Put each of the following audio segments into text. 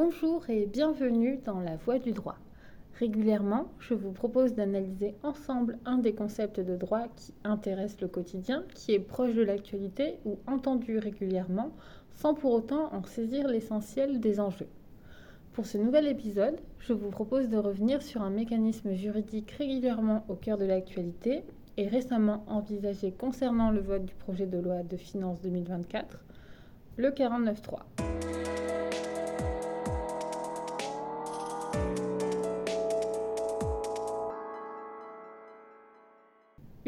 Bonjour et bienvenue dans La Voie du droit. Régulièrement, je vous propose d'analyser ensemble un des concepts de droit qui intéresse le quotidien, qui est proche de l'actualité ou entendu régulièrement, sans pour autant en saisir l'essentiel des enjeux. Pour ce nouvel épisode, je vous propose de revenir sur un mécanisme juridique régulièrement au cœur de l'actualité et récemment envisagé concernant le vote du projet de loi de finances 2024, le 49.3.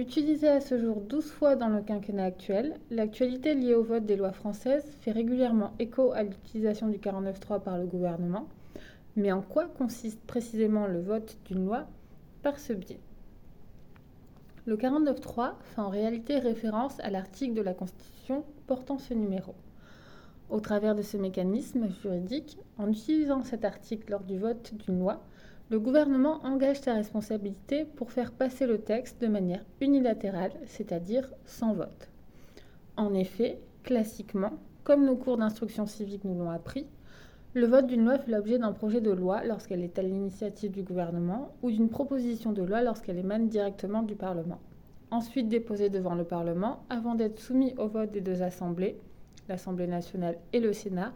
Utilisée à ce jour 12 fois dans le quinquennat actuel, l'actualité liée au vote des lois françaises fait régulièrement écho à l'utilisation du 49.3 par le gouvernement. Mais en quoi consiste précisément le vote d'une loi par ce biais? Le 49.3 fait en réalité référence à l'article de la Constitution portant ce numéro. Au travers de ce mécanisme juridique, en utilisant cet article lors du vote d'une loi, le gouvernement engage sa responsabilité pour faire passer le texte de manière unilatérale, c'est-à-dire sans vote. En effet, classiquement, comme nos cours d'instruction civique nous l'ont appris, le vote d'une loi fait l'objet d'un projet de loi lorsqu'elle est à l'initiative du gouvernement ou d'une proposition de loi lorsqu'elle émane directement du Parlement. Ensuite déposée devant le Parlement avant d'être soumise au vote des deux assemblées, l'Assemblée nationale et le Sénat,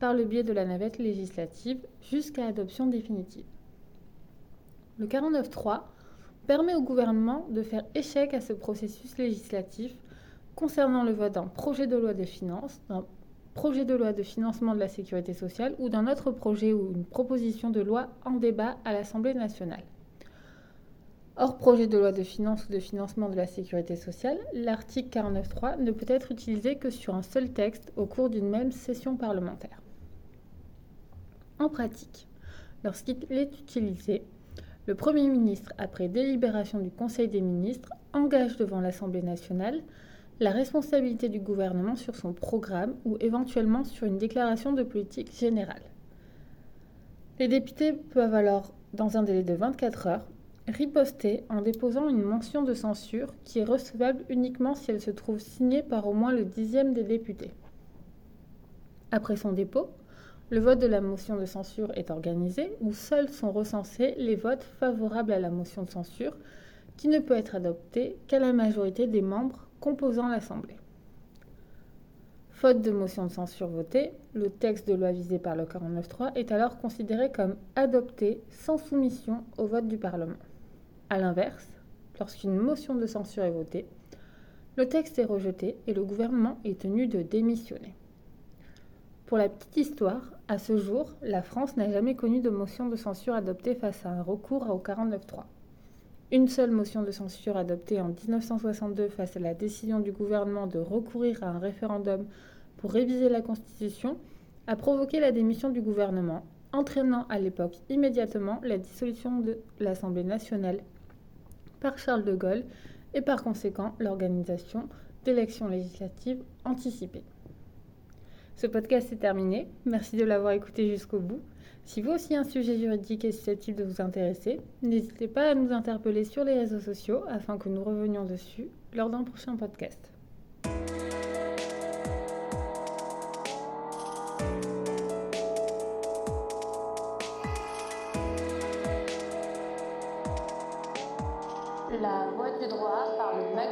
par le biais de la navette législative jusqu'à adoption définitive. Le 49.3 permet au gouvernement de faire échec à ce processus législatif concernant le vote d'un projet de loi de finances, d'un projet de loi de financement de la sécurité sociale ou d'un autre projet ou une proposition de loi en débat à l'Assemblée nationale. Hors projet de loi de finances ou de financement de la sécurité sociale, l'article 49.3 ne peut être utilisé que sur un seul texte au cours d'une même session parlementaire. En pratique, lorsqu'il est utilisé, le Premier ministre, après délibération du Conseil des ministres, engage devant l'Assemblée nationale la responsabilité du gouvernement sur son programme ou éventuellement sur une déclaration de politique générale. Les députés peuvent alors, dans un délai de 24 heures, riposter en déposant une mention de censure qui est recevable uniquement si elle se trouve signée par au moins le dixième des députés. Après son dépôt, le vote de la motion de censure est organisé où seuls sont recensés les votes favorables à la motion de censure qui ne peut être adoptée qu'à la majorité des membres composant l'Assemblée. Faute de motion de censure votée, le texte de loi visé par le 49.3 est alors considéré comme adopté sans soumission au vote du Parlement. A l'inverse, lorsqu'une motion de censure est votée, le texte est rejeté et le gouvernement est tenu de démissionner. Pour la petite histoire, à ce jour, la France n'a jamais connu de motion de censure adoptée face à un recours au 49.3. Une seule motion de censure adoptée en 1962 face à la décision du gouvernement de recourir à un référendum pour réviser la Constitution a provoqué la démission du gouvernement, entraînant à l'époque immédiatement la dissolution de l'Assemblée nationale par Charles de Gaulle et par conséquent l'organisation d'élections législatives anticipées. Ce podcast est terminé. Merci de l'avoir écouté jusqu'au bout. Si vous aussi un sujet juridique est susceptible de vous intéresser, n'hésitez pas à nous interpeller sur les réseaux sociaux afin que nous revenions dessus lors d'un prochain podcast. La voix du droit par le.